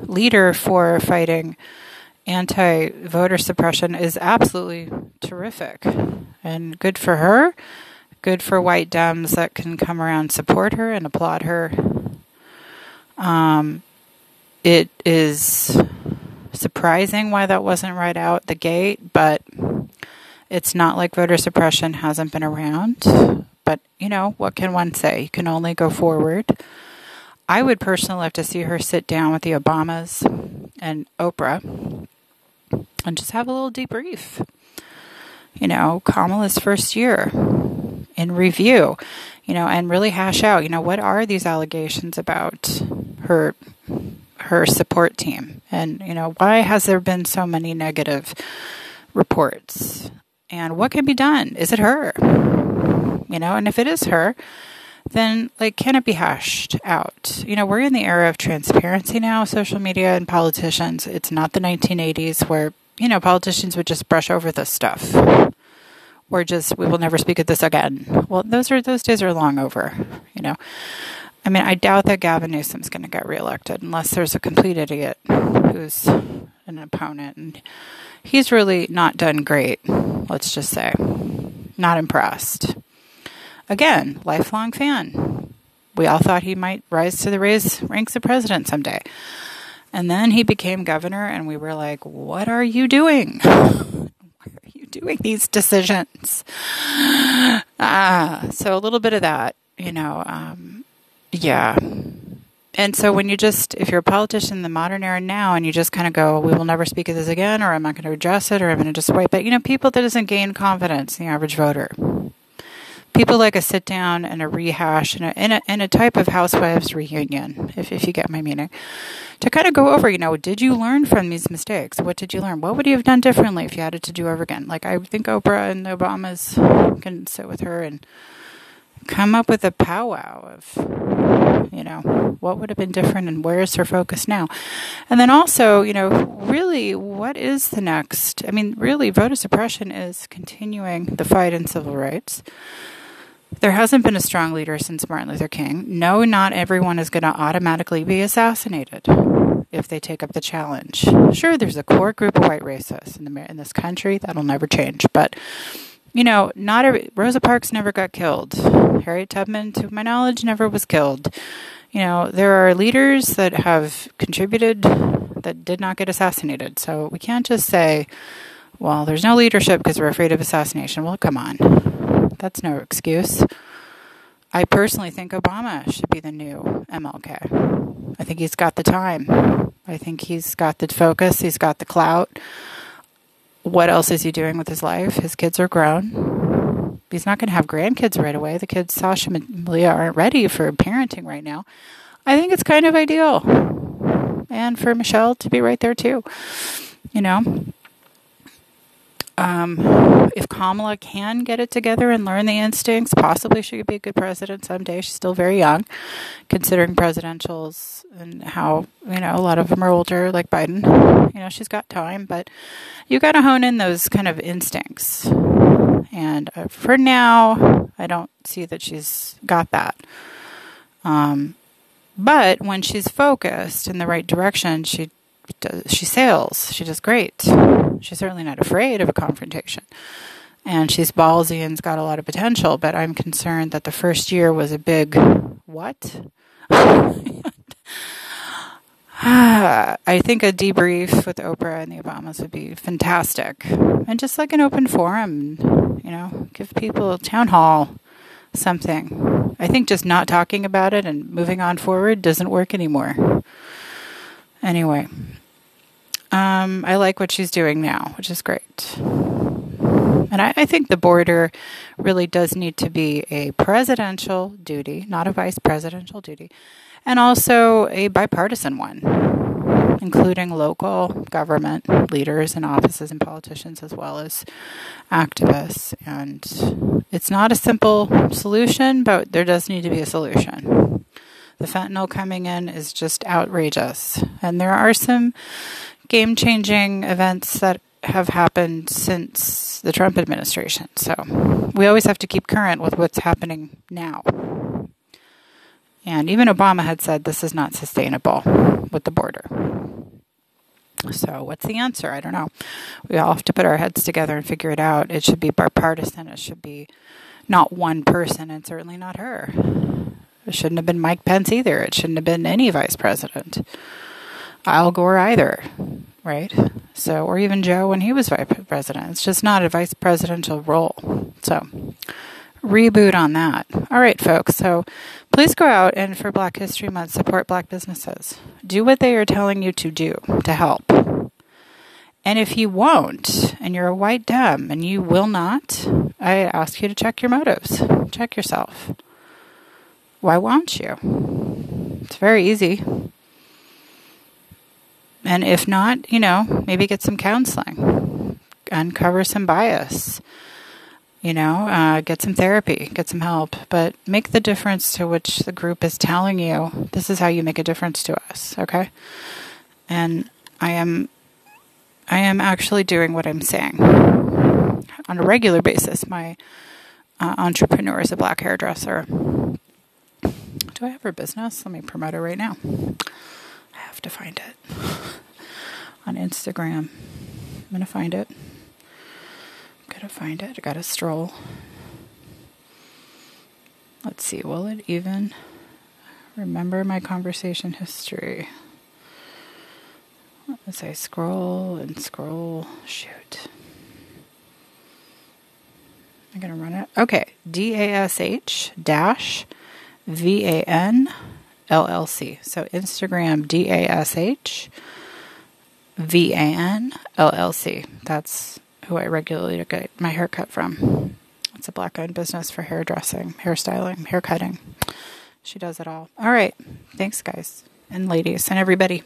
leader for fighting anti voter suppression is absolutely terrific and good for her good for white dems that can come around support her and applaud her. Um, it is surprising why that wasn't right out the gate but it's not like voter suppression hasn't been around, but you know, what can one say? You can only go forward. I would personally love to see her sit down with the Obamas and Oprah and just have a little debrief. You know, Kamala's first year in review, you know, and really hash out, you know, what are these allegations about her her support team and you know why has there been so many negative reports and what can be done? Is it her? You know, and if it is her, then like can it be hashed out? You know, we're in the era of transparency now, social media and politicians. It's not the 1980s where, you know, politicians would just brush over this stuff. Or just we will never speak of this again. Well, those are those days are long over, you know. I mean, I doubt that Gavin Newsom's going to get reelected unless there's a complete idiot who's an opponent and he's really not done great, let's just say. Not impressed. Again, lifelong fan. We all thought he might rise to the raise, ranks of president someday. And then he became governor, and we were like, what are you doing? Why are you doing these decisions? Ah, so a little bit of that, you know, um, yeah and so when you just if you're a politician in the modern era now and you just kind of go we will never speak of this again or i'm not going to address it or i'm going to just wait but you know people that doesn't gain confidence in the average voter. People like a sit down and a rehash and a, and a, and a type of housewives reunion if, if you get my meaning to kind of go over you know did you learn from these mistakes? What did you learn? What would you have done differently if you had it to do over again? Like i think oprah and obamas can sit with her and come up with a powwow of you know What would have been different and where is her focus now? And then also, you know, really, what is the next? I mean, really, voter suppression is continuing the fight in civil rights. There hasn't been a strong leader since Martin Luther King. No, not everyone is going to automatically be assassinated if they take up the challenge. Sure, there's a core group of white racists in, the, in this country that'll never change, but you know, not a, Rosa Parks never got killed. Harriet Tubman, to my knowledge, never was killed. You know, there are leaders that have contributed that did not get assassinated. So we can't just say, well, there's no leadership because we're afraid of assassination. Well, come on. That's no excuse. I personally think Obama should be the new MLK. I think he's got the time. I think he's got the focus, he's got the clout what else is he doing with his life? His kids are grown. He's not going to have grandkids right away. The kids, Sasha and Malia, aren't ready for parenting right now. I think it's kind of ideal. And for Michelle to be right there too. You know, um, if Kamala can get it together and learn the instincts, possibly she could be a good president someday. She's still very young, considering presidentials and how, you know, a lot of them are older, like Biden. You know, she's got time, but you got to hone in those kind of instincts. And uh, for now, I don't see that she's got that. Um, but when she's focused in the right direction, she does, she sails. She does great. She's certainly not afraid of a confrontation. And she's ballsy and's got a lot of potential, but I'm concerned that the first year was a big what? I think a debrief with Oprah and the Obamas would be fantastic. And just like an open forum, you know, give people a town hall something. I think just not talking about it and moving on forward doesn't work anymore. Anyway, um, I like what she's doing now, which is great. And I, I, think the border really does need to be a presidential duty, not a vice presidential duty, and also a bipartisan one, including local government leaders and offices and politicians as well as activists. And it's not a simple solution, but there does need to be a solution. The fentanyl coming in is just outrageous. And there are some game changing events that have happened since the Trump administration. So we always have to keep current with what's happening now. And even Obama had said this is not sustainable with the border. So, what's the answer? I don't know. We all have to put our heads together and figure it out. It should be bipartisan. It should be not one person, and certainly not her. It shouldn't have been Mike Pence either. It shouldn't have been any vice president. Al Gore either, right? So, or even Joe when he was vice president. It's just not a vice presidential role. So, reboot on that. All right, folks. So, please go out and for Black History Month, support black businesses. Do what they are telling you to do to help. And if you won't, and you're a white dem and you will not, I ask you to check your motives. Check yourself why won't you? It's very easy. And if not, you know, maybe get some counseling, uncover some bias, you know, uh, get some therapy, get some help, but make the difference to which the group is telling you this is how you make a difference to us, okay? And I am, I am actually doing what I'm saying on a regular basis. My uh, entrepreneur is a black hairdresser do I have her business? Let me promote her right now. I have to find it on Instagram. I'm gonna find it. Gotta find it. I gotta stroll. Let's see, will it even remember my conversation history? As I scroll and scroll, shoot. I'm gonna run it. Okay, D A S H dash V A N L L C. So Instagram D A S H V A N L L C. That's who I regularly get my hair cut from. It's a black owned business for hairdressing, hairstyling, hair cutting. She does it all. All right. Thanks, guys and ladies and everybody.